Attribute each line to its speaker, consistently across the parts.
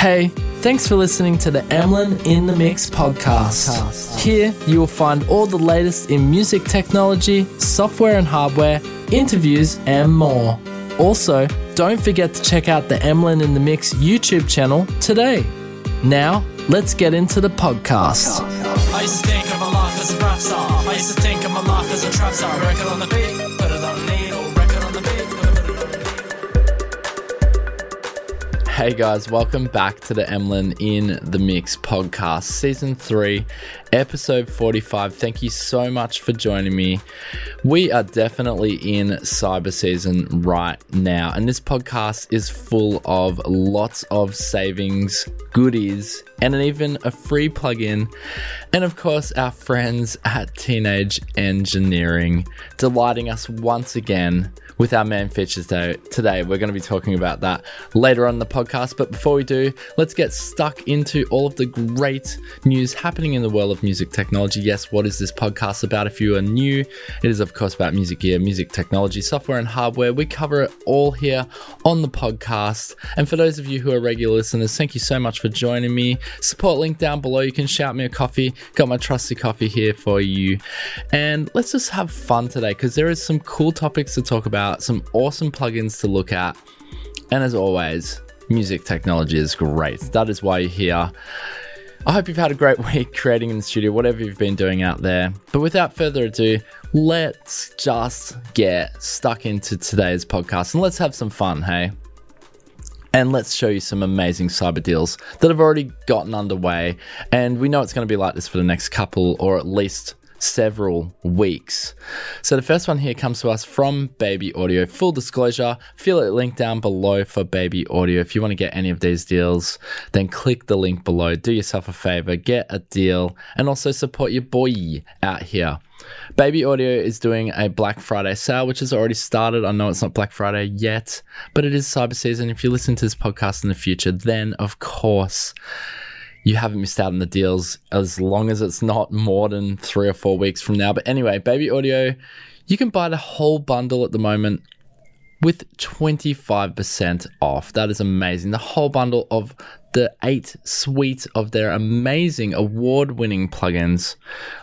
Speaker 1: Hey, thanks for listening to the Emlyn in the Mix podcast. Here you will find all the latest in music technology, software and hardware, interviews, and more. Also, don't forget to check out the Emlyn in the Mix YouTube channel today. Now, let's get into the podcast.
Speaker 2: I used to think of my life as a rap star. I used to think of my life as a trap star. On the beat,
Speaker 1: Hey guys, welcome back to the Emlyn in the Mix podcast, season three, episode 45. Thank you so much for joining me. We are definitely in cyber season right now, and this podcast is full of lots of savings, goodies, and even a free plugin. And of course, our friends at Teenage Engineering delighting us once again with our main features today. Today, we're going to be talking about that later on in the podcast. But before we do, let's get stuck into all of the great news happening in the world of music technology. Yes, what is this podcast about? If you are new, it is, of course, about music gear, music technology, software, and hardware. We cover it all here on the podcast. And for those of you who are regular listeners, thank you so much for joining me. Support link down below. You can shout me a coffee. Got my trusty coffee here for you. And let's just have fun today because there is some cool topics to talk about some awesome plugins to look at. And as always, music technology is great. That is why you're here. I hope you've had a great week creating in the studio, whatever you've been doing out there. But without further ado, let's just get stuck into today's podcast and let's have some fun, hey? And let's show you some amazing cyber deals that have already gotten underway. And we know it's going to be like this for the next couple or at least several weeks. So the first one here comes to us from Baby Audio. Full disclosure, feel it link down below for Baby Audio. If you want to get any of these deals, then click the link below. Do yourself a favor, get a deal, and also support your boy out here. Baby Audio is doing a Black Friday sale, which has already started. I know it's not Black Friday yet, but it is cyber season. If you listen to this podcast in the future, then of course you haven't missed out on the deals as long as it's not more than three or four weeks from now. But anyway, Baby Audio, you can buy the whole bundle at the moment with 25% off. That is amazing. The whole bundle of the eight suite of their amazing award winning plugins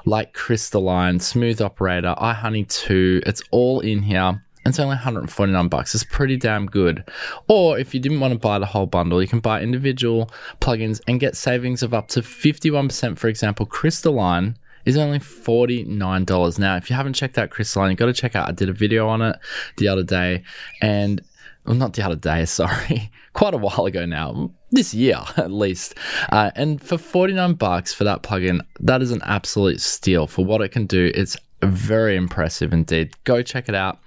Speaker 1: like Crystalline, Smooth Operator, iHoney 2. It's all in here. It's only 149 bucks. It's pretty damn good. Or if you didn't want to buy the whole bundle, you can buy individual plugins and get savings of up to 51%. For example, Crystalline is only $49. Now, if you haven't checked out Crystalline, you've got to check out. I did a video on it the other day and well, not the other day, sorry, quite a while ago now, this year at least. Uh, and for 49 bucks for that plugin, that is an absolute steal for what it can do. It's very impressive indeed. Go check it out.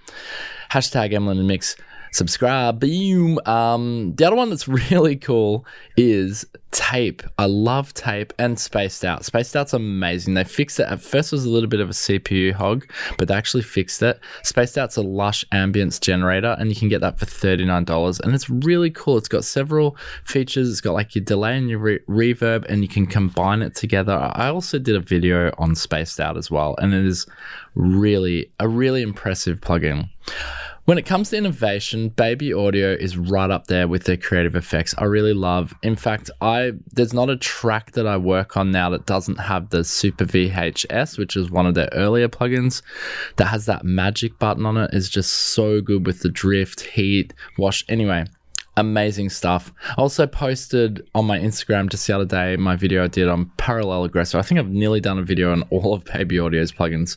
Speaker 1: Hashtag Emlyn and Mix. Subscribe. Boom. Um, the other one that's really cool is Tape. I love Tape and Spaced Out. Spaced Out's amazing. They fixed it. At first, it was a little bit of a CPU hog, but they actually fixed it. Spaced Out's a lush ambience generator, and you can get that for $39. And it's really cool. It's got several features. It's got like your delay and your re- reverb, and you can combine it together. I also did a video on Spaced Out as well, and it is really a really impressive plugin. When it comes to innovation, Baby Audio is right up there with their creative effects. I really love. In fact, I there's not a track that I work on now that doesn't have the Super VHS, which is one of their earlier plugins that has that magic button on it. Is just so good with the drift, heat, wash. Anyway, amazing stuff. Also posted on my Instagram just the other day my video I did on Parallel Aggressor. I think I've nearly done a video on all of Baby Audio's plugins.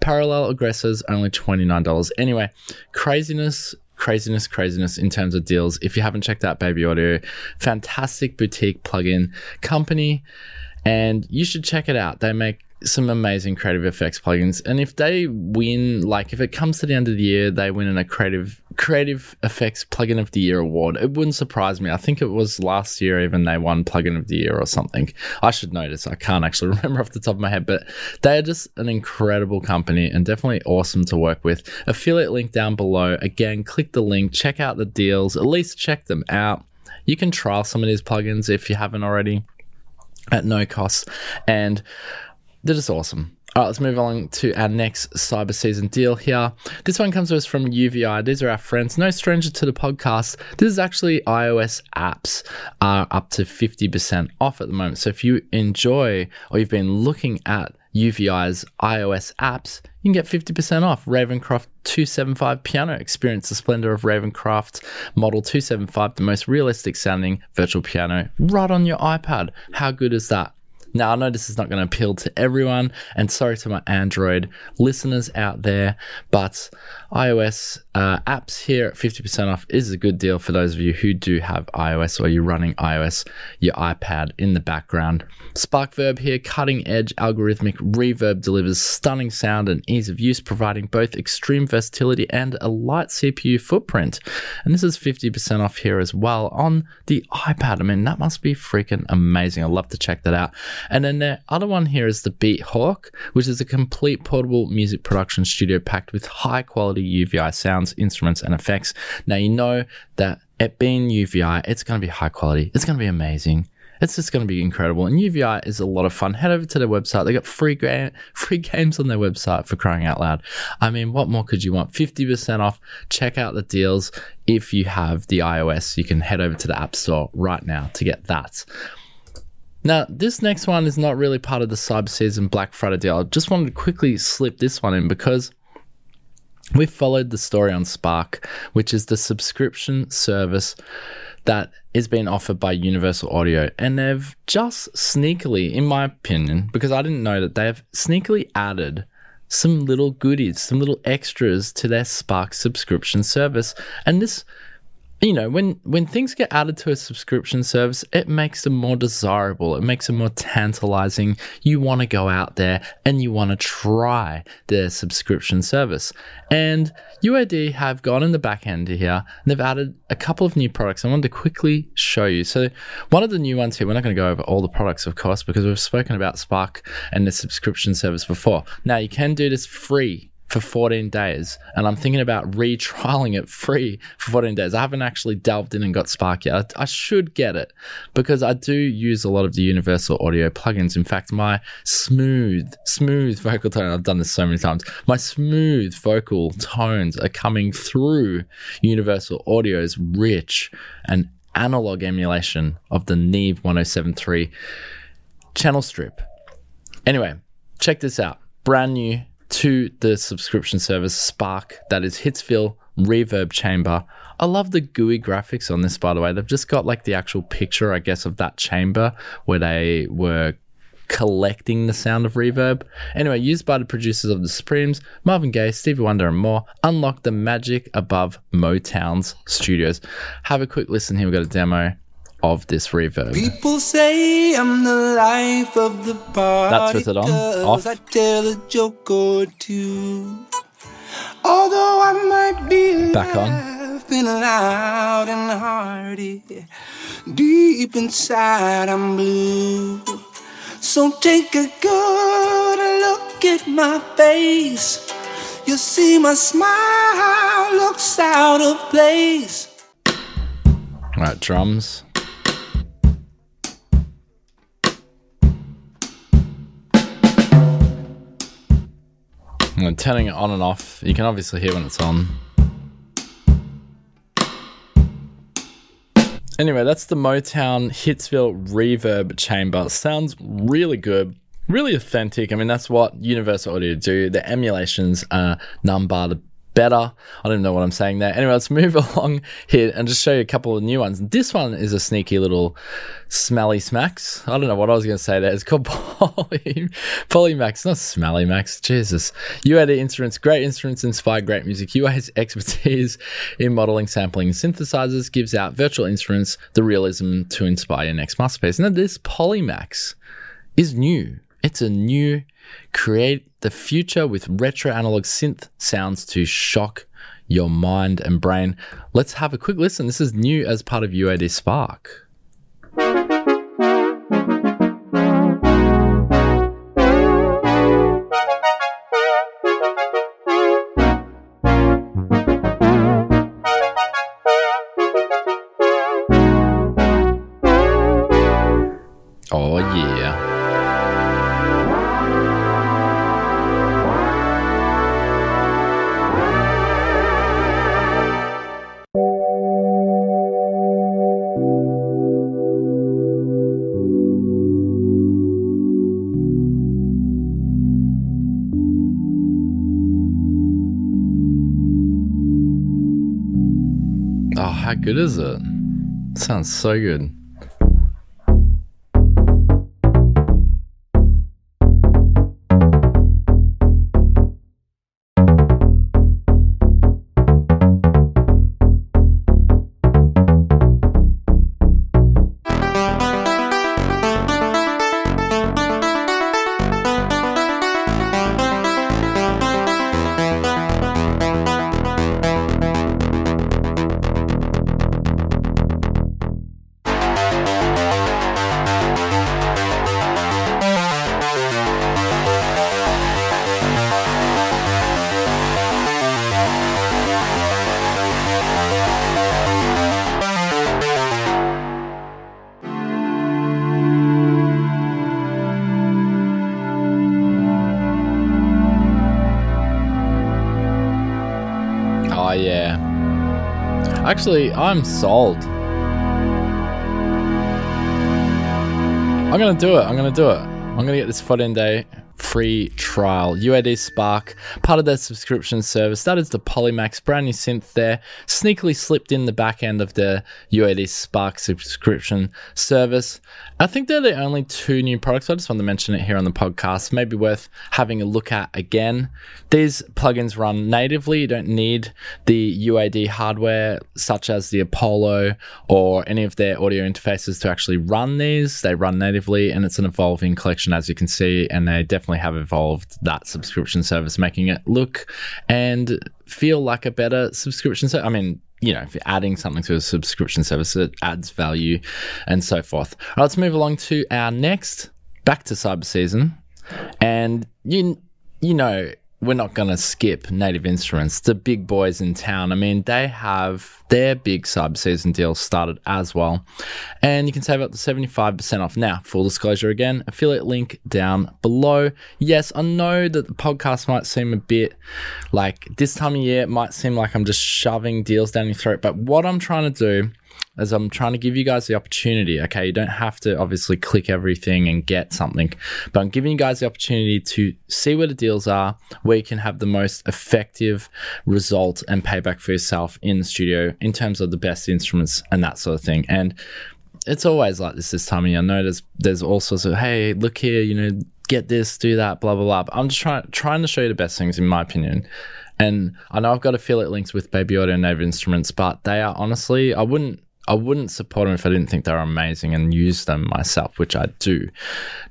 Speaker 1: Parallel Aggressor's only $29. Anyway, craziness craziness, craziness in terms of deals. If you haven't checked out Baby Audio, fantastic boutique plugin company, and you should check it out. They make some amazing creative effects plugins, and if they win, like if it comes to the end of the year, they win in a creative creative effects plugin of the year award. It wouldn't surprise me. I think it was last year even they won plugin of the year or something. I should notice. I can't actually remember off the top of my head, but they are just an incredible company and definitely awesome to work with. Affiliate link down below. Again, click the link, check out the deals, at least check them out. You can trial some of these plugins if you haven't already at no cost. And they're just awesome. All right, let's move on to our next cyber season deal here. This one comes to us from UVI. These are our friends, no stranger to the podcast. This is actually iOS apps are up to 50% off at the moment. So if you enjoy or you've been looking at UVI's iOS apps, you can get 50% off Ravenscroft 275 piano. Experience the splendor of Ravenscroft Model 275, the most realistic sounding virtual piano, right on your iPad. How good is that? Now, I know this is not going to appeal to everyone, and sorry to my Android listeners out there, but iOS uh, apps here at 50% off is a good deal for those of you who do have iOS or you're running iOS, your iPad in the background. SparkVerb here, cutting edge algorithmic reverb delivers stunning sound and ease of use, providing both extreme versatility and a light CPU footprint. And this is 50% off here as well on the iPad. I mean, that must be freaking amazing. I'd love to check that out. And then the other one here is the Beat Hawk, which is a complete portable music production studio packed with high quality UVI sounds, instruments, and effects. Now, you know that it being UVI, it's going to be high quality, it's going to be amazing. It's just going to be incredible. And UVI is a lot of fun. Head over to their website. They got free ga- free games on their website for crying out loud. I mean, what more could you want? 50% off. Check out the deals. If you have the iOS, you can head over to the App Store right now to get that. Now, this next one is not really part of the Cyber Season Black Friday deal. I just wanted to quickly slip this one in because we followed the story on Spark, which is the subscription service that is being offered by Universal Audio. And they've just sneakily, in my opinion, because I didn't know that, they've sneakily added some little goodies, some little extras to their Spark subscription service. And this you know when when things get added to a subscription service it makes them more desirable. It makes them more tantalizing. You want to go out there and you want to try their subscription service. And uad have gone in the back end here. And they've added a couple of new products. I wanted to quickly show you. So one of the new ones here we're not going to go over all the products of course because we've spoken about spark and the subscription service before. Now you can do this free for 14 days and I'm thinking about retrialing it free for 14 days. I haven't actually delved in and got Spark yet. I, I, should get it because I do use a lot of the Universal Audio plugins. In fact, my smooth, smooth vocal tone, I've done this so many times, my smooth vocal tones are coming through Universal Audio's rich and analog emulation of the Neve 1073 channel strip. Anyway, check this out. Brand new to the subscription service Spark, that is Hitsville Reverb Chamber. I love the GUI graphics on this, by the way. They've just got like the actual picture, I guess, of that chamber where they were collecting the sound of reverb. Anyway, used by the producers of The Supremes, Marvin Gaye, Stevie Wonder, and more, unlock the magic above Motown's studios. Have a quick listen here. We've got a demo of this reverb.
Speaker 3: People say I'm the life of the party.
Speaker 1: That's with it on. Off.
Speaker 3: I tell a joke or two. Although I might be
Speaker 1: Back on.
Speaker 3: laughing loud and hearty, deep inside I'm blue. So take a good look at my face. You'll see my smile looks out of place.
Speaker 1: All right, drums. I'm turning it on and off. You can obviously hear when it's on. Anyway, that's the Motown Hitsville Reverb Chamber. Sounds really good, really authentic. I mean, that's what Universal Audio do. The emulations are none better. I don't know what I'm saying there. Anyway, let's move along here and just show you a couple of new ones. This one is a sneaky little smelly smacks. I don't know what I was going to say there. It's called Poly, Polymax, not smelly max. Jesus. You UAD instruments, great instruments inspire great music. UA's expertise in modeling, sampling, and synthesizers gives out virtual instruments the realism to inspire your next masterpiece. Now, this Polymax is new. It's a new create the future with retro analog synth sounds to shock your mind and brain. Let's have a quick listen. This is new as part of UAD Spark. Oh, how good is it? Sounds so good. Actually, I'm sold. I'm gonna do it. I'm gonna do it. I'm gonna get this foot in day free trial. UAD Spark, part of their subscription service. That is the Polymax brand new synth there. Sneakily slipped in the back end of their UAD Spark subscription service. I think they're the only two new products. I just want to mention it here on the podcast. Maybe worth having a look at again. These plugins run natively. You don't need the UAD hardware, such as the Apollo or any of their audio interfaces, to actually run these. They run natively, and it's an evolving collection, as you can see. And they definitely have evolved that subscription service, making it look and feel like a better subscription service. I mean, you know, if you're adding something to a subscription service, it adds value and so forth. All right, let's move along to our next back to cyber season. And you you know, we're not going to skip Native Instruments, the big boys in town. I mean, they have their big cyber season deal started as well. And you can save up to 75% off now. Full disclosure again, affiliate link down below. Yes, I know that the podcast might seem a bit like this time of year, it might seem like I'm just shoving deals down your throat. But what I'm trying to do as I'm trying to give you guys the opportunity. Okay, you don't have to obviously click everything and get something, but I'm giving you guys the opportunity to see where the deals are, where you can have the most effective result and payback for yourself in the studio in terms of the best instruments and that sort of thing. And it's always like this this time of year. I know there's there's all sorts of hey, look here, you know, get this, do that, blah blah blah. But I'm just trying trying to show you the best things in my opinion. And I know I've got affiliate links with Baby Audio and Native Instruments, but they are honestly, I wouldn't I wouldn't support them if I didn't think they were amazing and use them myself, which I do.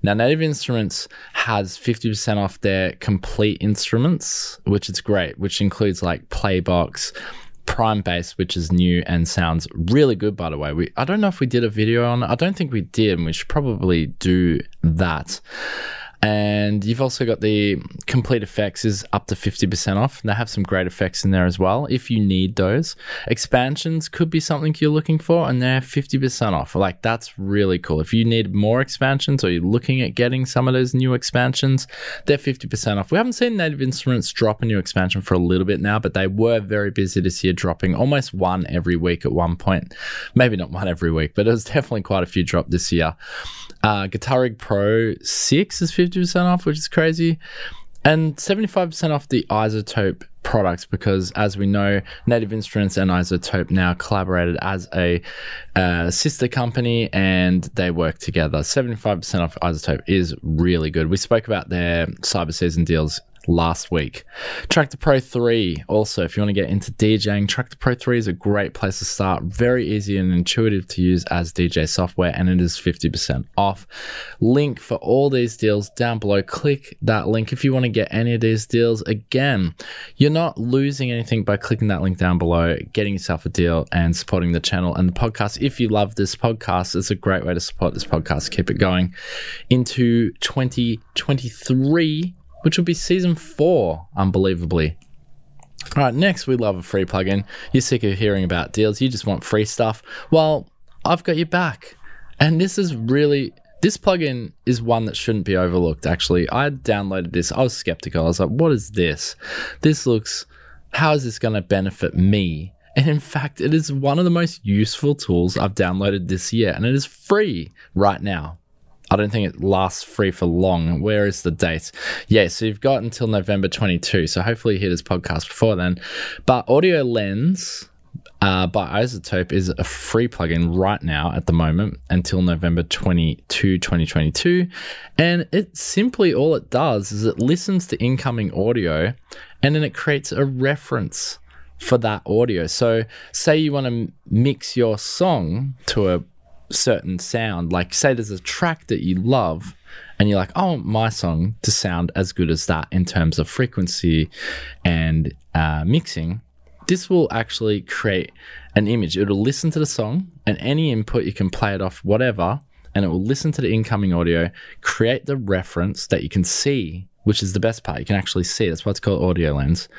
Speaker 1: Now, Native Instruments has 50% off their complete instruments, which is great, which includes like Playbox, Prime Bass, which is new and sounds really good, by the way. We I don't know if we did a video on it. I don't think we did, and we should probably do that. And you've also got the complete effects is up to 50% off. They have some great effects in there as well if you need those. Expansions could be something you're looking for, and they're 50% off. Like, that's really cool. If you need more expansions or you're looking at getting some of those new expansions, they're 50% off. We haven't seen Native Instruments drop a new expansion for a little bit now, but they were very busy this year, dropping almost one every week at one point. Maybe not one every week, but it was definitely quite a few drop this year. Uh, Guitar Rig Pro 6 is 50% off, which is crazy. And 75% off the iZotope products because, as we know, Native Instruments and iZotope now collaborated as a uh, sister company and they work together. 75% off iZotope is really good. We spoke about their cyber season deals last week. Traktor Pro 3, also, if you want to get into DJing, Traktor Pro 3 is a great place to start. Very easy and intuitive to use as DJ software, and it is 50% off. Link for all these deals down below. Click that link if you want to get any of these deals. Again, you're not losing anything by clicking that link down below, getting yourself a deal, and supporting the channel and the podcast. If you love this podcast, it's a great way to support this podcast. Keep it going into 2023 which will be season four, unbelievably. All right, next, we love a free plugin. You're sick of hearing about deals, you just want free stuff. Well, I've got your back. And this is really, this plugin is one that shouldn't be overlooked, actually. I downloaded this, I was skeptical. I was like, what is this? This looks, how is this going to benefit me? And in fact, it is one of the most useful tools I've downloaded this year, and it is free right now. I don't think it lasts free for long. Where is the date? Yeah, so you've got until November 22. So hopefully you hear this podcast before then. But Audio Lens, uh, by iZotope is a free plugin right now at the moment until November 22, 2022. And it simply all it does is it listens to incoming audio and then it creates a reference for that audio. So, say you want to mix your song to a certain sound, like say there's a track that you love, and you're like, oh, my song to sound as good as that in terms of frequency and uh, mixing. This will actually create an image. It'll listen to the song, and any input you can play it off, whatever, and it will listen to the incoming audio, create the reference that you can see which is the best part. You can actually see. That's why it's called audio lens.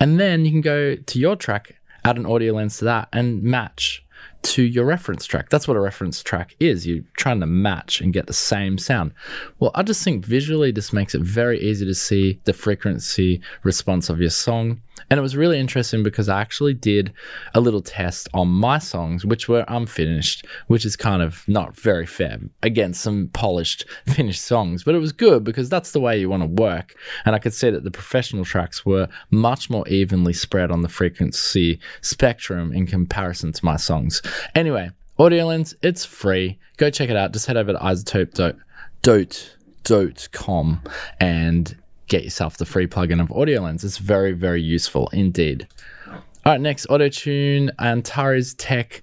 Speaker 1: And then you can go to your track, add an audio lens to that, and match to your reference track. That's what a reference track is. You're trying to match and get the same sound. Well, I just think visually this makes it very easy to see the frequency response of your song. And it was really interesting because I actually did a little test on my songs, which were unfinished, which is kind of not very fair against some polished, finished songs. But it was good because that's the way you want to work. And I could see that the professional tracks were much more evenly spread on the frequency spectrum in comparison to my songs. Anyway, Audio Lens, it's free. Go check it out. Just head over to izotope.com and get yourself the free plugin of Audio Lens. It's very, very useful indeed. All right, next Autotune Antares Tech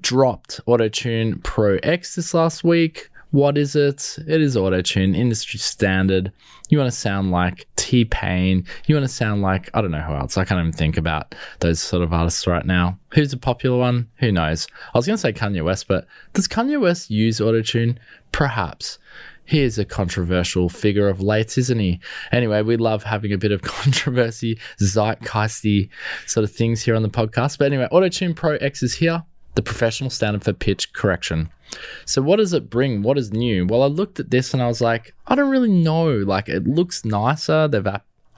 Speaker 1: dropped Autotune Pro X this last week. What is it? It is Autotune, industry standard. You want to sound like T Pain. You want to sound like, I don't know who else. I can't even think about those sort of artists right now. Who's a popular one? Who knows? I was going to say Kanye West, but does Kanye West use Autotune? Perhaps. He is a controversial figure of late, isn't he? Anyway, we love having a bit of controversy, zeitgeisty sort of things here on the podcast. But anyway, Autotune Pro X is here the professional standard for pitch correction. So, what does it bring? What is new? Well, I looked at this and I was like, I don't really know. Like, it looks nicer. They've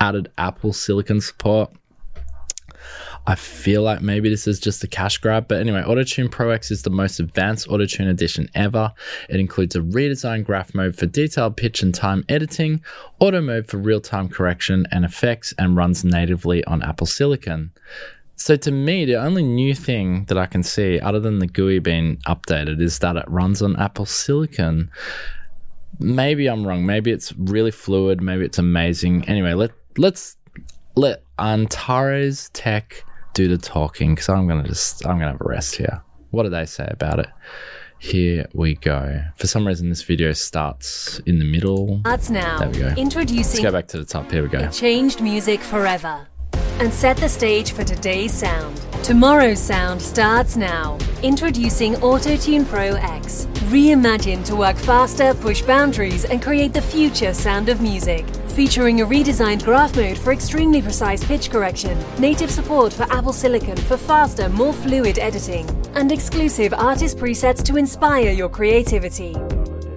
Speaker 1: added Apple Silicon support. I feel like maybe this is just a cash grab, but anyway, Autotune Pro X is the most advanced Autotune edition ever. It includes a redesigned graph mode for detailed pitch and time editing, auto mode for real time correction and effects, and runs natively on Apple Silicon. So to me, the only new thing that I can see, other than the GUI being updated, is that it runs on Apple Silicon. Maybe I'm wrong. Maybe it's really fluid. Maybe it's amazing. Anyway, let let's let Antares Tech do the talking because I'm gonna just I'm gonna have a rest here. What do they say about it? Here we go. For some reason, this video starts in the middle.
Speaker 4: Starts now.
Speaker 1: There we go.
Speaker 4: Introducing
Speaker 1: Let's go back to the top. Here we go.
Speaker 4: changed music forever and set the stage for today's sound. Tomorrow's sound starts now. Introducing AutoTune Pro X. Reimagined to work faster, push boundaries, and create the future sound of music. Featuring a redesigned graph mode for extremely precise pitch correction, native support for Apple Silicon for faster, more fluid editing, and exclusive artist presets to inspire your creativity.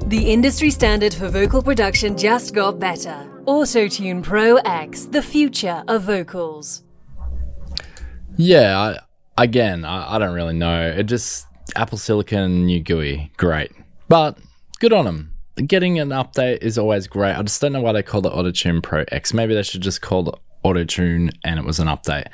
Speaker 4: The industry standard for vocal production just got better. AutoTune Pro X, the future of vocals.
Speaker 1: Yeah, I, again, I, I don't really know. It just Apple Silicon new GUI, great, but good on them. Getting an update is always great. I just don't know why they called it AutoTune Pro X. Maybe they should just call it AutoTune and it was an update.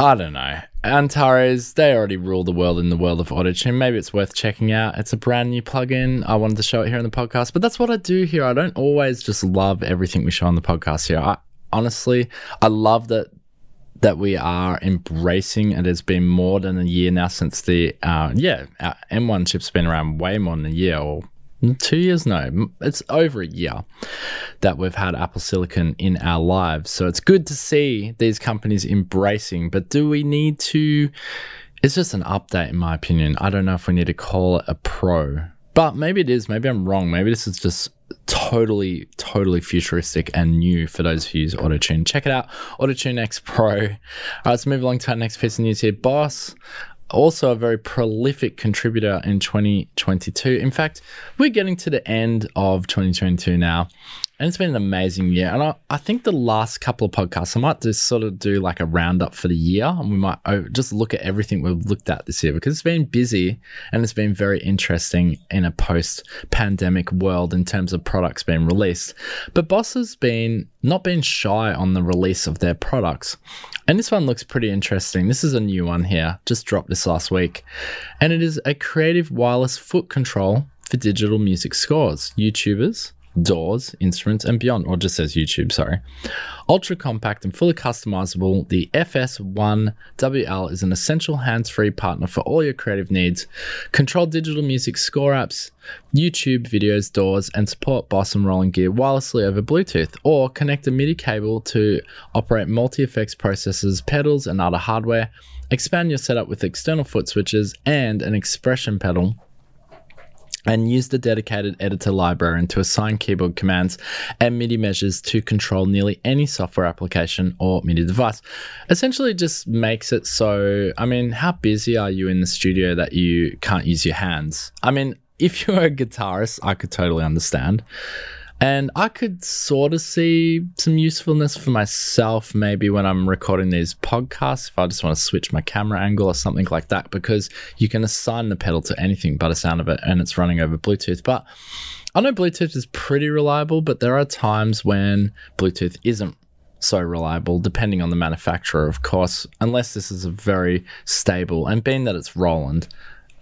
Speaker 1: I don't know. Antares, they already rule the world in the world of AutoTune. Maybe it's worth checking out. It's a brand new plugin. I wanted to show it here in the podcast, but that's what I do here. I don't always just love everything we show on the podcast here. I honestly, I love that that we are embracing. It has been more than a year now since the uh, yeah our M1 chip's been around way more than a year or two years. No, it's over a year that we've had Apple Silicon in our lives. So it's good to see these companies embracing. But do we need to? It's just an update, in my opinion. I don't know if we need to call it a pro, but maybe it is. Maybe I'm wrong. Maybe this is just totally, totally futuristic and new for those who use AutoTune. Check it out, AutoTune X Pro. All right, let's move along to our next piece of news here. Boss, also a very prolific contributor in 2022. In fact, we're getting to the end of 2022 now. And it's been an amazing year. And I, I think the last couple of podcasts, I might just sort of do like a roundup for the year. And we might oh, just look at everything we've looked at this year because it's been busy and it's been very interesting in a post pandemic world in terms of products being released. But Boss has been not been shy on the release of their products. And this one looks pretty interesting. This is a new one here, just dropped this last week. And it is a creative wireless foot control for digital music scores, YouTubers, DAWs, instruments, and beyond, or just says YouTube, sorry. Ultra compact and fully customizable, the FS1WL is an essential hands free partner for all your creative needs. Control digital music score apps, YouTube videos, DAWs, and support Boss and Roland Gear wirelessly over Bluetooth, or connect a MIDI cable to operate multi effects processors, pedals, and other hardware. Expand your setup with external foot switches and an expression pedal and use the dedicated editor library to assign keyboard commands and MIDI measures to control nearly any software application or MIDI device. Essentially, just makes it so. I mean, how busy are you in the studio that you can't use your hands? I mean, if you're a guitarist, I could totally understand. And I could sort of see some usefulness for myself maybe when I'm recording these podcasts, if I just want to switch my camera angle or something like that, because you can assign the pedal to anything but a sound of it and it's running over Bluetooth. But I know Bluetooth is pretty reliable, but there are times when Bluetooth isn't so reliable, depending on the manufacturer, of course, unless this is a very stable. And being that it's Roland,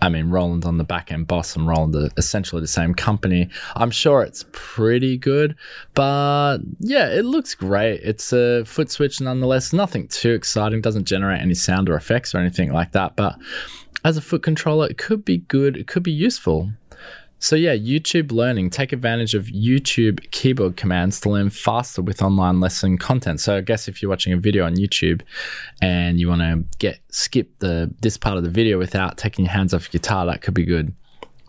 Speaker 1: I mean, Roland on the back end boss and Roland are essentially the same company. I'm sure it's pretty good, but yeah, it looks great. It's a foot switch nonetheless, nothing too exciting, doesn't generate any sound or effects or anything like that, but as a foot controller, it could be good, it could be useful. So, yeah, YouTube Learning. Take advantage of YouTube keyboard commands to learn faster with online lesson content. So, I guess if you're watching a video on YouTube and you want to get skip the this part of the video without taking your hands off your guitar, that could be good.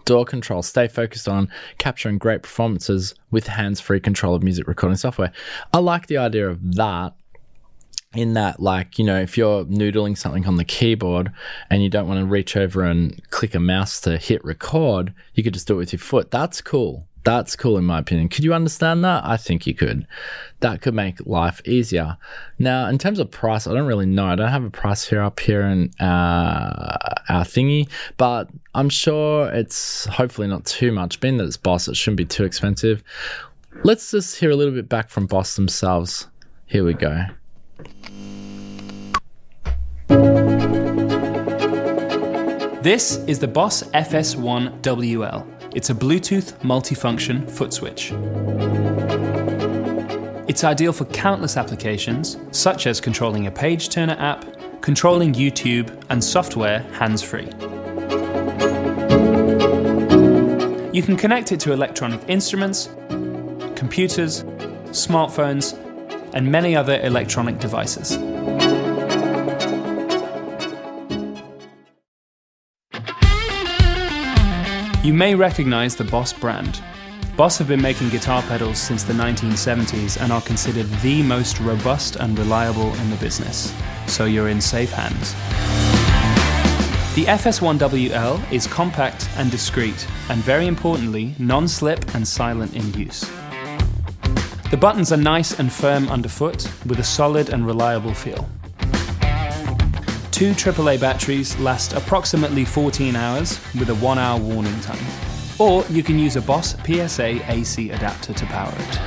Speaker 1: DAW control. Stay focused on capturing great performances with hands free control of music recording software. I like the idea of that in that like you know if you're noodling something on the keyboard and you don't want to reach over and click a mouse to hit record you could just do it with your foot. That's cool. That's cool in my opinion. Could you understand that? I think you could. That could make life easier. Now in terms of price i don't really know. I don't have a price here up here in uh, our thingy but i'm sure it's hopefully not too much. Being that it's boss it shouldn't be too expensive. Let's just hear a little bit back from boss themselves. Here we go
Speaker 5: This is the Boss FS1WL. It's a Bluetooth multifunction foot switch. It's ideal for countless applications, such as controlling a page turner app, controlling YouTube, and software hands free. You can connect it to electronic instruments, computers, smartphones, and many other electronic devices. You may recognize the Boss brand. Boss have been making guitar pedals since the 1970s and are considered the most robust and reliable in the business, so you're in safe hands. The FS1WL is compact and discreet, and very importantly, non slip and silent in use. The buttons are nice and firm underfoot with a solid and reliable feel. Two AAA batteries last approximately 14 hours with a 1 hour warning time. Or you can use a Boss PSA AC adapter to power it.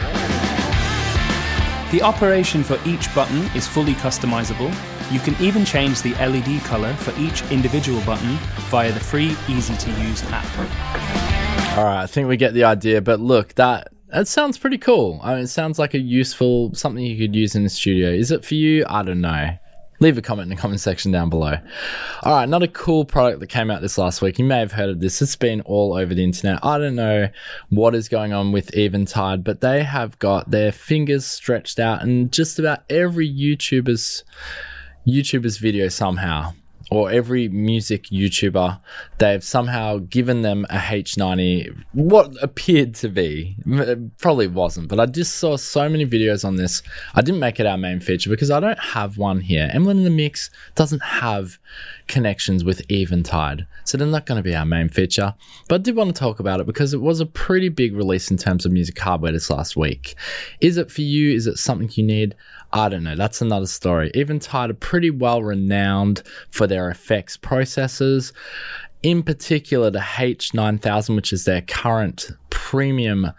Speaker 5: The operation for each button is fully customizable. You can even change the LED color for each individual button via the free, easy to use app.
Speaker 1: All right, I think we get the idea. But look, that that sounds pretty cool. I mean, it sounds like a useful something you could use in the studio. Is it for you? I don't know. Leave a comment in the comment section down below. All right, another cool product that came out this last week. You may have heard of this. It's been all over the internet. I don't know what is going on with Eventide, but they have got their fingers stretched out in just about every YouTuber's YouTuber's video somehow or every music YouTuber, they've somehow given them a H90, what appeared to be, probably wasn't, but I just saw so many videos on this. I didn't make it our main feature because I don't have one here. Emlyn in the Mix doesn't have connections with Eventide, so they're not going to be our main feature. But I did want to talk about it because it was a pretty big release in terms of music hardware this last week. Is it for you? Is it something you need? I don't know. That's another story. Eventide are pretty well renowned for their effects processors. In particular, the H9000, which is their current premium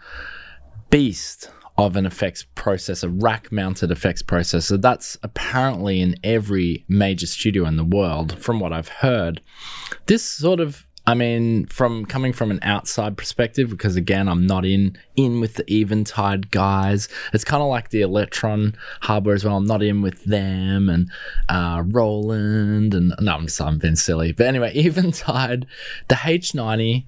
Speaker 1: beast of an effects processor, rack mounted effects processor. That's apparently in every major studio in the world, from what I've heard. This sort of I mean, from coming from an outside perspective, because again, I'm not in in with the Eventide guys. It's kind of like the Elektron hardware as well. I'm not in with them and uh, Roland and no, I'm just I'm being silly. But anyway, Eventide, the H90.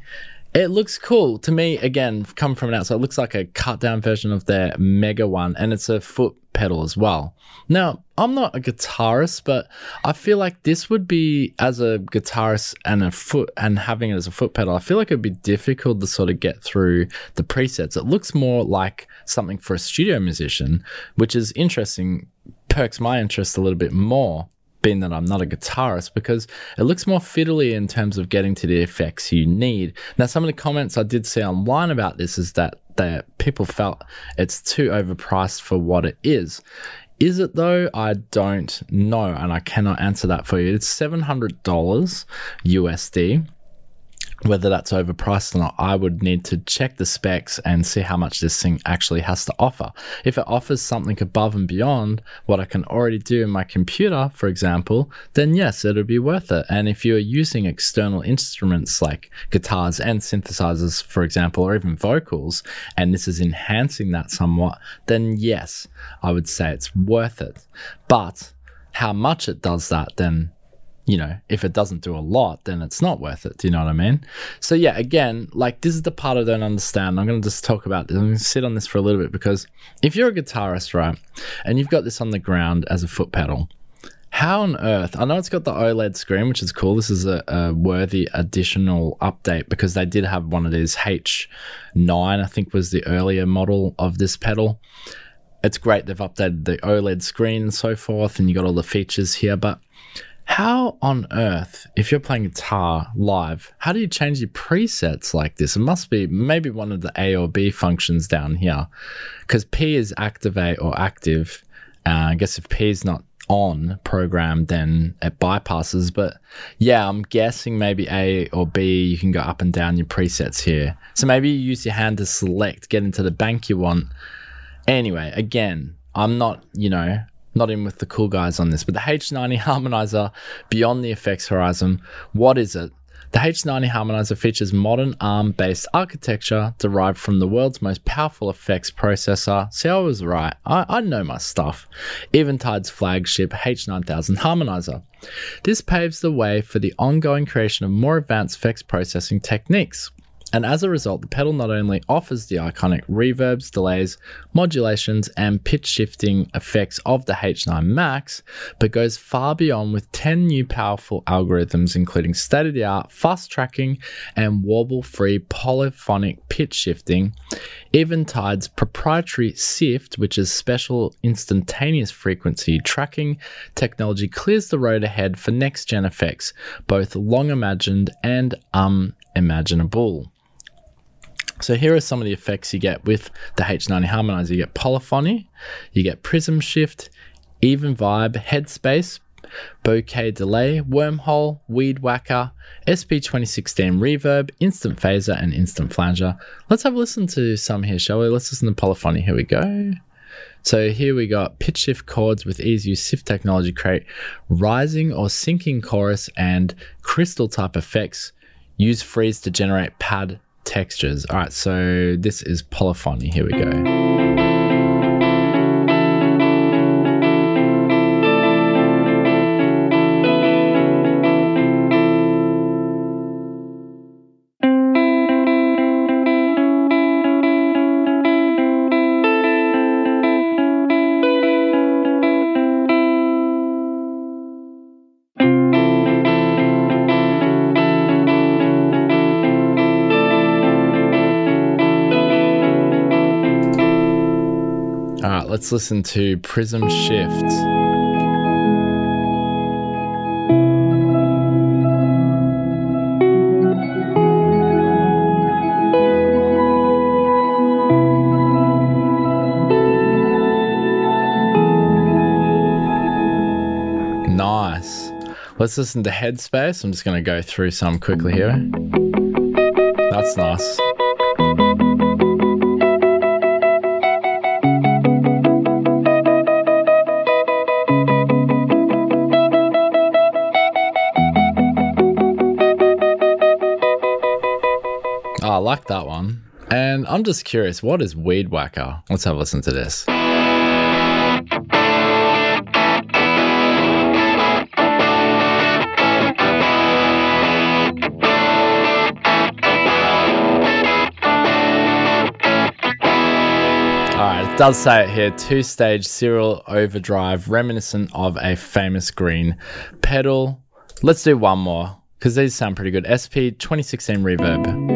Speaker 1: It looks cool to me. Again, come from an outside, it looks like a cut down version of their Mega one, and it's a foot pedal as well. Now, I'm not a guitarist, but I feel like this would be as a guitarist and a foot and having it as a foot pedal. I feel like it'd be difficult to sort of get through the presets. It looks more like something for a studio musician, which is interesting. Perks my interest a little bit more being that I'm not a guitarist because it looks more fiddly in terms of getting to the effects you need. Now, some of the comments I did see online about this is that that people felt it's too overpriced for what it is. Is it though? I don't know, and I cannot answer that for you. It's seven hundred dollars USD whether that's overpriced or not, I would need to check the specs and see how much this thing actually has to offer. If it offers something above and beyond what I can already do in my computer, for example, then yes, it'll be worth it. And if you're using external instruments like guitars and synthesizers, for example, or even vocals, and this is enhancing that somewhat, then yes, I would say it's worth it. But how much it does that, then you know, if it doesn't do a lot, then it's not worth it. Do you know what I mean? So yeah, again, like this is the part I don't understand. I'm going to just talk about this. I'm to sit on this for a little bit because if you're a guitarist, right, and you've got this on the ground as a foot pedal, how on earth? I know it's got the OLED screen, which is cool. This is a, a worthy additional update because they did have one of these H9, I think was the earlier model of this pedal. It's great they've updated the OLED screen and so forth, and you got all the features here, but how on earth, if you're playing guitar live, how do you change your presets like this? It must be maybe one of the A or B functions down here, because P is activate or active. Uh, I guess if P is not on program, then it bypasses. But yeah, I'm guessing maybe A or B, you can go up and down your presets here. So maybe you use your hand to select, get into the bank you want. Anyway, again, I'm not, you know, not in with the cool guys on this, but the H90 harmonizer beyond the effects horizon, what is it? The H90 harmonizer features modern ARM based architecture derived from the world's most powerful effects processor. See, I was right. I, I know my stuff. Eventide's flagship H9000 harmonizer. This paves the way for the ongoing creation of more advanced effects processing techniques. And as a result, the pedal not only offers the iconic reverbs, delays, modulations, and pitch shifting effects of the H9 Max, but goes far beyond with 10 new powerful algorithms, including state of the art fast tracking and warble free polyphonic pitch shifting. Eventide's proprietary SIFT, which is special instantaneous frequency tracking technology, clears the road ahead for next gen effects, both long imagined and unimaginable. So here are some of the effects you get with the H90 harmonizer. You get polyphony, you get prism shift, even vibe, headspace, bokeh delay, wormhole, weed whacker, SP2016 reverb, instant phaser, and instant flanger. Let's have a listen to some here, shall we? Let's listen to polyphony. Here we go. So here we got pitch shift chords with easy use SIFT technology create rising or sinking chorus and crystal type effects. Use freeze to generate pad textures. All right, so this is polyphony. Here we go. Let's listen to Prism Shift. Nice. Let's listen to Headspace. I'm just going to go through some quickly here. That's nice. I'm just curious, what is Weed Whacker? Let's have a listen to this. It does say it here two stage serial overdrive reminiscent of a famous green pedal. Let's do one more because these sound pretty good. SP 2016 reverb.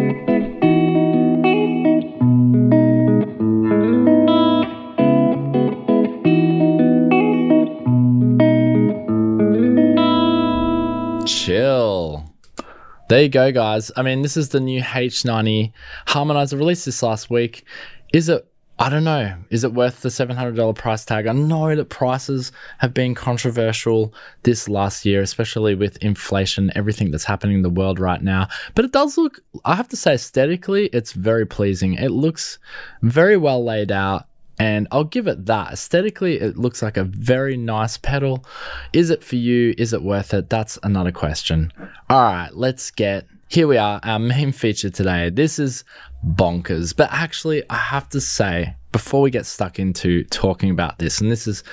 Speaker 1: There you go, guys. I mean, this is the new H90 harmonizer released this last week. Is it? I don't know. Is it worth the $700 price tag? I know that prices have been controversial this last year, especially with inflation, everything that's happening in the world right now. But it does look, I have to say, aesthetically, it's very pleasing. It looks very well laid out. And I'll give it that. Aesthetically, it looks like a very nice pedal. Is it for you? Is it worth it? That's another question. All right, let's get. Here we are, our main feature today. This is bonkers. But actually, I have to say, before we get stuck into talking about this, and this is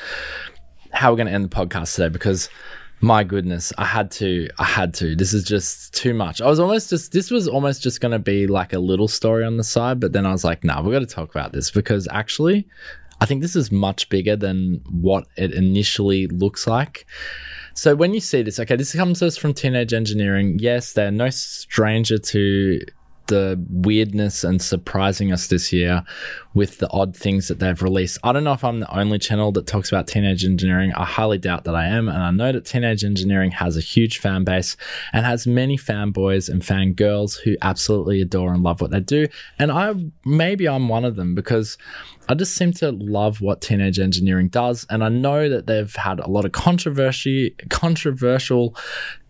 Speaker 1: how we're going to end the podcast today because my goodness, I had to, I had to. This is just too much. I was almost just, this was almost just going to be like a little story on the side, but then I was like, nah, we've got to talk about this because actually, I think this is much bigger than what it initially looks like. So when you see this, okay, this comes to us from Teenage Engineering. Yes, they're no stranger to the weirdness and surprising us this year with the odd things that they've released. I don't know if I'm the only channel that talks about teenage engineering. I highly doubt that I am. And I know that teenage engineering has a huge fan base and has many fanboys and fangirls who absolutely adore and love what they do. And I maybe I'm one of them because I just seem to love what teenage engineering does. And I know that they've had a lot of controversy, controversial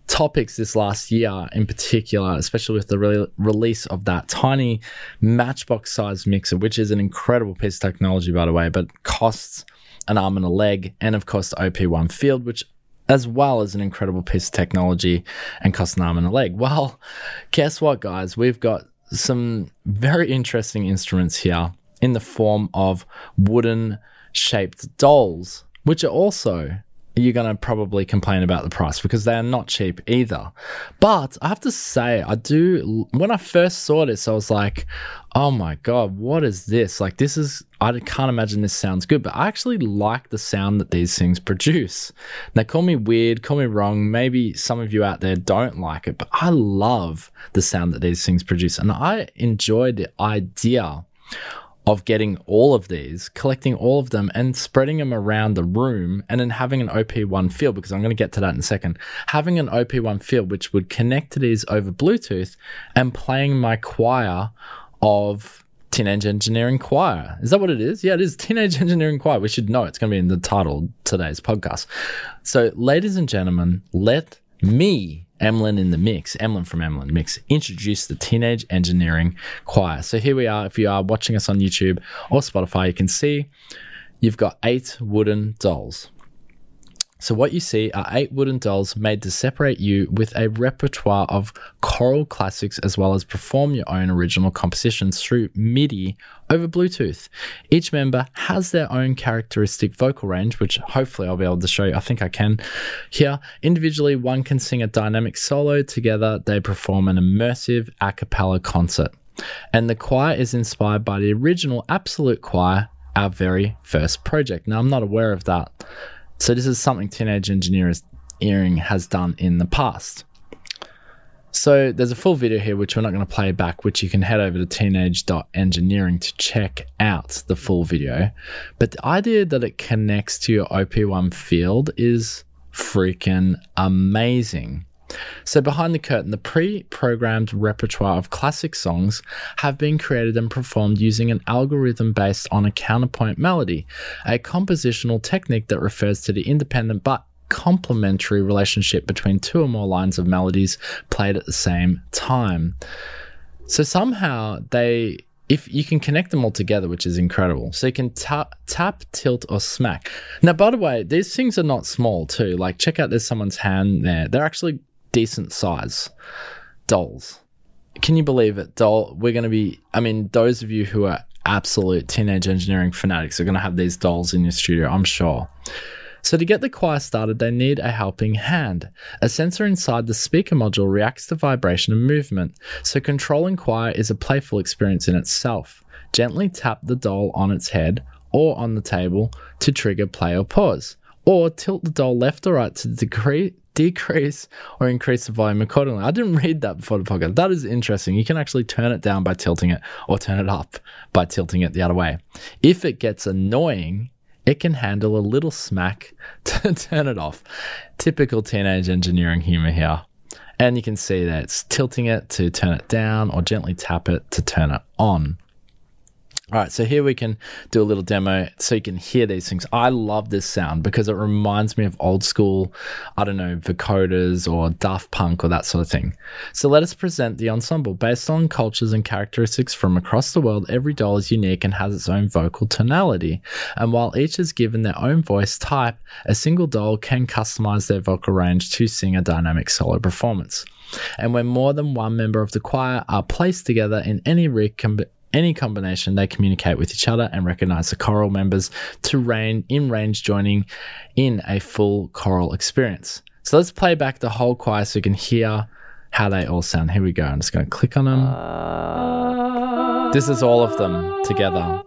Speaker 1: topics this last year in particular, especially with the re- release of that tiny matchbox size mixer, which is an incredible piece of technology, by the way, but costs an arm and a leg, and of course the OP1 field, which as well as an incredible piece of technology and costs an arm and a leg. Well, guess what, guys? We've got some very interesting instruments here in the form of wooden shaped dolls, which are also you're going to probably complain about the price because they are not cheap either. But I have to say, I do, when I first saw this, I was like, oh my God, what is this? Like, this is, I can't imagine this sounds good, but I actually like the sound that these things produce. Now, call me weird, call me wrong. Maybe some of you out there don't like it, but I love the sound that these things produce. And I enjoy the idea of getting all of these, collecting all of them and spreading them around the room and then having an OP1 field, because I'm going to get to that in a second, having an OP1 field which would connect to these over Bluetooth and playing my choir of Teenage Engineering Choir. Is that what it is? Yeah, it is Teenage Engineering Choir. We should know it's going to be in the title today's podcast. So, ladies and gentlemen, let me Emlyn in the Mix, Emlyn from Emlyn Mix, introduced the Teenage Engineering Choir. So here we are. If you are watching us on YouTube or Spotify, you can see you've got eight wooden dolls. So, what you see are eight wooden dolls made to separate you with a repertoire of choral classics as well as perform your own original compositions through MIDI over Bluetooth. Each member has their own characteristic vocal range, which hopefully I'll be able to show you. I think I can here. Individually, one can sing a dynamic solo. Together, they perform an immersive a cappella concert. And the choir is inspired by the original Absolut Choir, our very first project. Now, I'm not aware of that. So this is something Teenage Engineering has done in the past. So there's a full video here, which we're not going to play back, which you can head over to teenage.engineering to check out the full video. But the idea that it connects to your OP1 field is freaking amazing. So, behind the curtain, the pre programmed repertoire of classic songs have been created and performed using an algorithm based on a counterpoint melody, a compositional technique that refers to the independent but complementary relationship between two or more lines of melodies played at the same time. So, somehow they if you can connect them all together, which is incredible. So you can tap, tap, tilt, or smack. Now, by the way, these things are not small too. Like, check out there's someone's hand there. They're actually decent size dolls. can you believe it, doll? We're going to be, I mean, those of you who are absolute teenage engineering fanatics are going to have these dolls in your studio, I'm sure. So, to get the choir started, they need a helping hand. A sensor inside the speaker module reacts to vibration and movement, so controlling choir is a playful experience in itself. Gently tap the doll on its head or on the table to trigger play or pause, or tilt the doll left or right to decrease. Decrease or increase the volume accordingly. I didn't read that before the podcast. That is interesting. You can actually turn it down by tilting it or turn it up by tilting it the other way. If it gets annoying, it can handle a little smack to turn it off. Typical teenage engineering humor here. And you can see that it's tilting it to turn it down or gently tap it to turn it on. All right, so here we can do a little demo so you can hear these things. I love this sound because it reminds me of old school, I don't know, vocoders or Daft Punk or that sort of thing. So let us present the ensemble. Based on cultures and characteristics from across the world, every doll is unique and has its own vocal tonality. And while each is given their own voice type, a single doll can customize their vocal range to sing a dynamic solo performance. And when more than one member of the choir are placed together in any rig com- any combination, they communicate with each other and recognize the choral members to reign in range joining in a full choral experience. So let's play back the whole choir so you can hear how they all sound. Here we go. I'm just going to click on them. This is all of them together.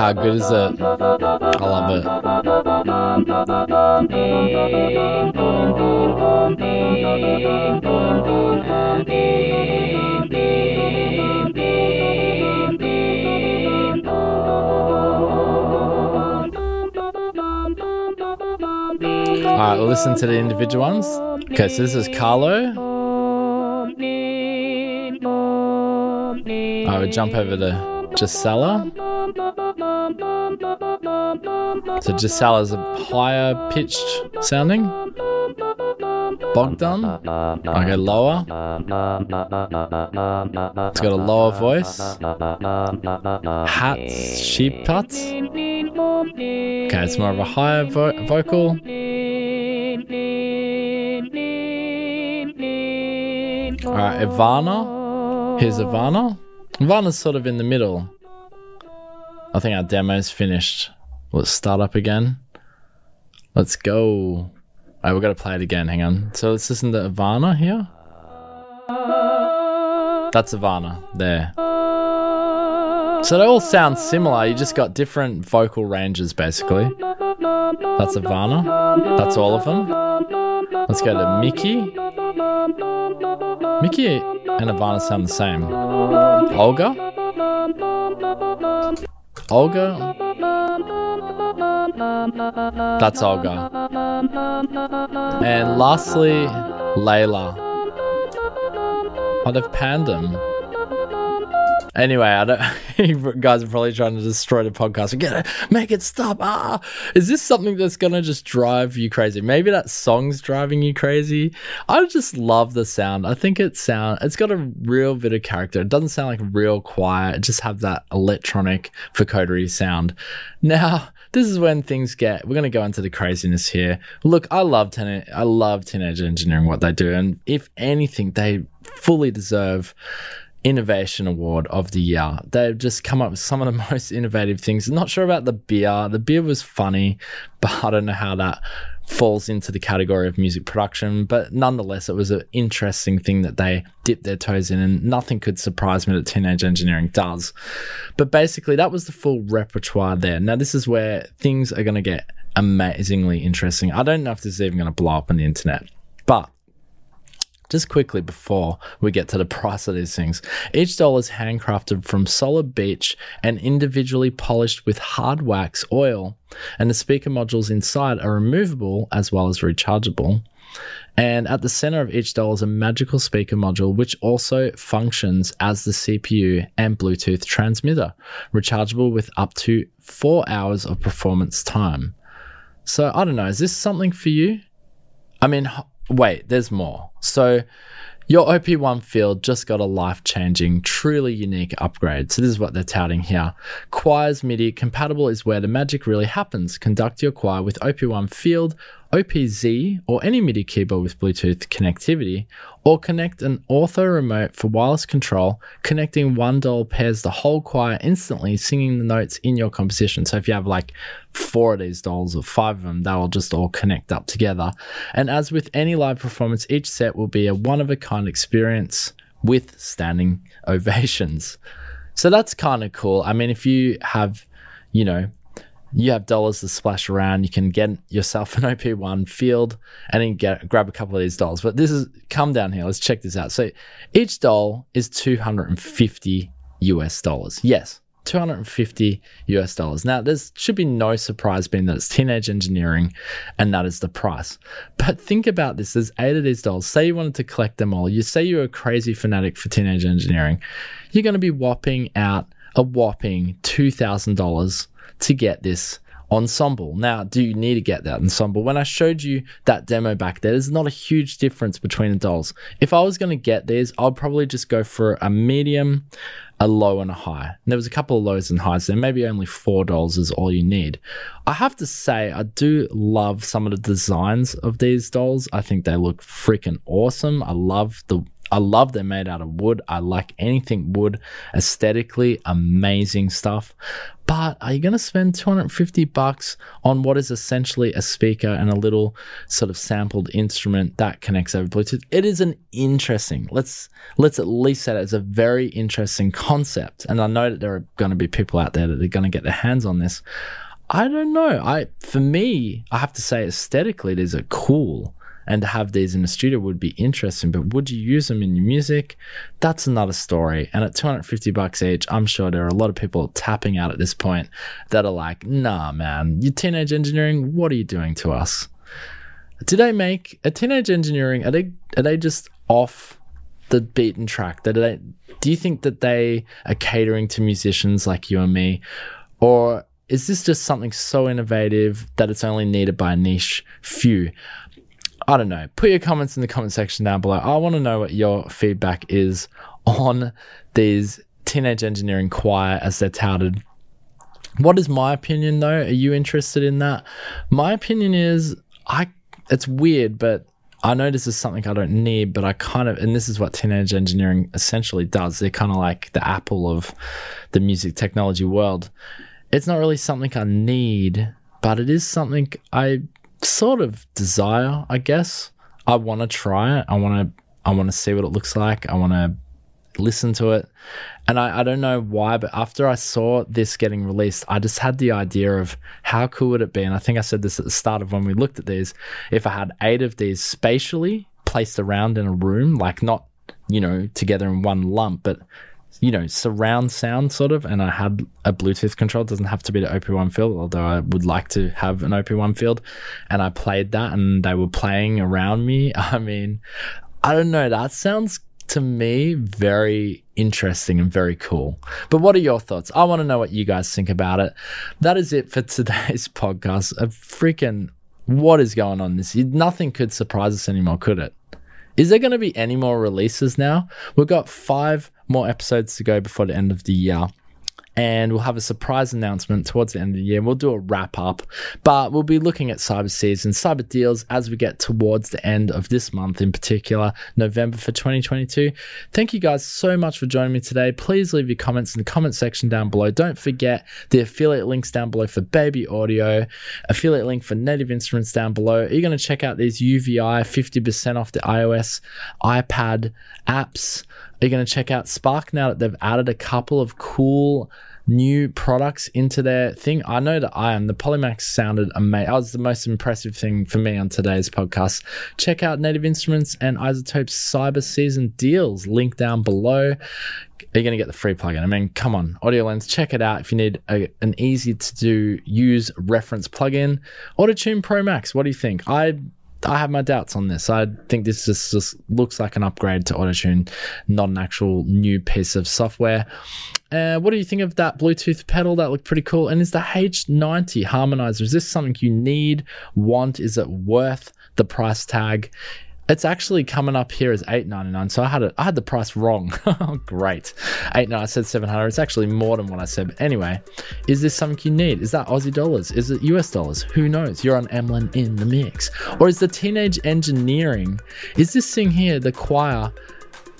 Speaker 1: How good is it? I love it. All right, listen to the individual ones. Okay, so this is Carlo. I would jump over to Gisela. So Gisela's a higher pitched sounding. Bogdan. I Okay, lower. It's got a lower voice. Hats, sheep huts. Okay, it's more of a higher vo- vocal. Alright, Ivana. Here's Ivana. Ivana's sort of in the middle. I think our demo's finished. Let's start up again. Let's go. Alright, we've got to play it again. Hang on. So let's listen to Ivana here. That's Ivana there. So they all sound similar. You just got different vocal ranges, basically. That's Ivana. That's all of them. Let's go to Mickey. Mickey and Ivana sound the same. Olga. Olga. That's Olga. And lastly, Layla. Have panned them. Anyway, I don't. you guys are probably trying to destroy the podcast. Get it, make it stop. Ah, is this something that's gonna just drive you crazy? Maybe that song's driving you crazy. I just love the sound. I think it sound. It's got a real bit of character. It doesn't sound like real quiet. It just have that electronic vocodery sound. Now, this is when things get. We're gonna go into the craziness here. Look, I love ten. I love teenage engineering what they do, and if anything, they fully deserve innovation award of the year. They've just come up with some of the most innovative things. Not sure about the beer. The beer was funny, but I don't know how that falls into the category of music production. But nonetheless, it was an interesting thing that they dipped their toes in, and nothing could surprise me that teenage engineering does. But basically, that was the full repertoire there. Now, this is where things are going to get amazingly interesting. I don't know if this is even going to blow up on the internet, but just quickly before we get to the price of these things, each doll is handcrafted from solid beech and individually polished with hard wax oil, and the speaker modules inside are removable as well as rechargeable. And at the center of each doll is a magical speaker module, which also functions as the CPU and Bluetooth transmitter, rechargeable with up to four hours of performance time. So I don't know, is this something for you? I mean, wait, there's more. So your OP1 field just got a life changing, truly unique upgrade. So, this is what they're touting here. Choirs MIDI compatible is where the magic really happens. Conduct your choir with OP1 field, OPZ, or any MIDI keyboard with Bluetooth connectivity, or connect an ortho remote for wireless control. Connecting one doll pairs the whole choir instantly, singing the notes in your composition. So, if you have like four of these dolls or five of them, they'll just all connect up together. And as with any live performance, each set will be a one of a kind experience with standing ovations. So that's kind of cool. I mean, if you have, you know, you have dollars to splash around, you can get yourself an OP1 field and then get grab a couple of these dolls. But this is come down here. Let's check this out. So each doll is 250 US dollars. Yes, 250 US dollars. Now, there should be no surprise being that it's teenage engineering and that is the price. But think about this there's eight of these dolls. Say you wanted to collect them all. You say you're a crazy fanatic for teenage engineering. You're going to be whopping out a whopping $2,000 to get this ensemble. Now, do you need to get that ensemble? When I showed you that demo back there, there's not a huge difference between the dolls. If I was going to get these, I'd probably just go for a medium, a low, and a high. And there was a couple of lows and highs there. Maybe only four dolls is all you need. I have to say, I do love some of the designs of these dolls. I think they look freaking awesome. I love the I love they're made out of wood. I like anything wood, aesthetically amazing stuff. But are you going to spend 250 bucks on what is essentially a speaker and a little sort of sampled instrument that connects over Bluetooth? It is an interesting. Let's let's at least say it as a very interesting concept. And I know that there are going to be people out there that are going to get their hands on this. I don't know. I for me, I have to say aesthetically, these are cool and to have these in the studio would be interesting. But would you use them in your music? That's another story. And at 250 bucks each, I'm sure there are a lot of people tapping out at this point that are like, nah, man, you teenage engineering, what are you doing to us? Do they make a teenage engineering? Are they are they just off the beaten track? That they do you think that they are catering to musicians like you and me, or is this just something so innovative that it's only needed by a niche few? I don't know. Put your comments in the comment section down below. I want to know what your feedback is on these teenage engineering choir as they're touted. What is my opinion though? Are you interested in that? My opinion is I it's weird, but I know this is something I don't need, but I kind of, and this is what teenage engineering essentially does. They're kind of like the Apple of the music technology world. It's not really something I need, but it is something I sort of desire, I guess. I want to try it. I want to I want to see what it looks like. I want to listen to it. And I, I don't know why, but after I saw this getting released, I just had the idea of how cool would it be? And I think I said this at the start of when we looked at these. If I had eight of these spatially placed around in a room, like not, you know, together in one lump, but you know, surround sound sort of, and I had a Bluetooth control. It doesn't have to be the OP1 field, although I would like to have an OP1 field. And I played that and they were playing around me. I mean, I don't know. That sounds to me very interesting and very cool. But what are your thoughts? I want to know what you guys think about it. That is it for today's podcast. A freaking what is going on this? Nothing could surprise us anymore, could it? Is there going to be any more releases now? We've got five more episodes to go before the end of the year. And we'll have a surprise announcement towards the end of the year. We'll do a wrap up, but we'll be looking at cyber season, cyber deals as we get towards the end of this month, in particular, November for 2022. Thank you guys so much for joining me today. Please leave your comments in the comment section down below. Don't forget the affiliate links down below for Baby Audio, affiliate link for Native Instruments down below. Are you going to check out these UVI 50% off the iOS, iPad apps? Are going to check out Spark now that they've added a couple of cool new products into their thing? I know that I am. The Polymax sounded amazing. That was the most impressive thing for me on today's podcast. Check out Native Instruments and iZotope's Cyber Season deals. Link down below. Are you going to get the free plugin? I mean, come on, Audiolens, check it out if you need a, an easy to do use reference plugin. Autotune Pro Max, what do you think? I I have my doubts on this. I think this just, just looks like an upgrade to Autotune, not an actual new piece of software. Uh, what do you think of that Bluetooth pedal? That looked pretty cool. And is the H90 harmonizer, is this something you need, want? Is it worth the price tag? It's actually coming up here as eight ninety nine. So I had it. I had the price wrong. Oh, great, eight nine. I said seven hundred. It's actually more than what I said. But anyway, is this something you need? Is that Aussie dollars? Is it US dollars? Who knows? You're on Emlyn in the mix, or is the teenage engineering? Is this thing here the choir?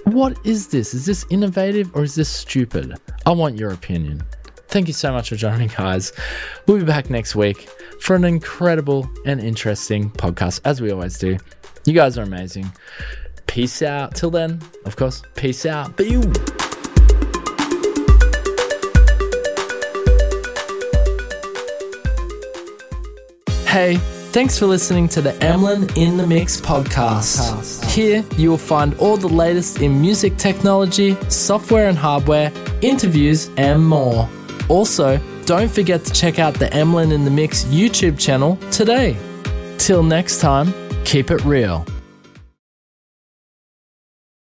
Speaker 1: What is this? Is this innovative or is this stupid? I want your opinion. Thank you so much for joining, guys. We'll be back next week for an incredible and interesting podcast, as we always do. You guys are amazing. Peace out. Till then, of course, peace out. Boom. Hey, thanks for listening to the Emlyn in the Mix podcast. Here you will find all the latest in music technology, software and hardware, interviews, and more. Also, don't forget to check out the Emlyn in the Mix YouTube channel today. Till next time, keep it real.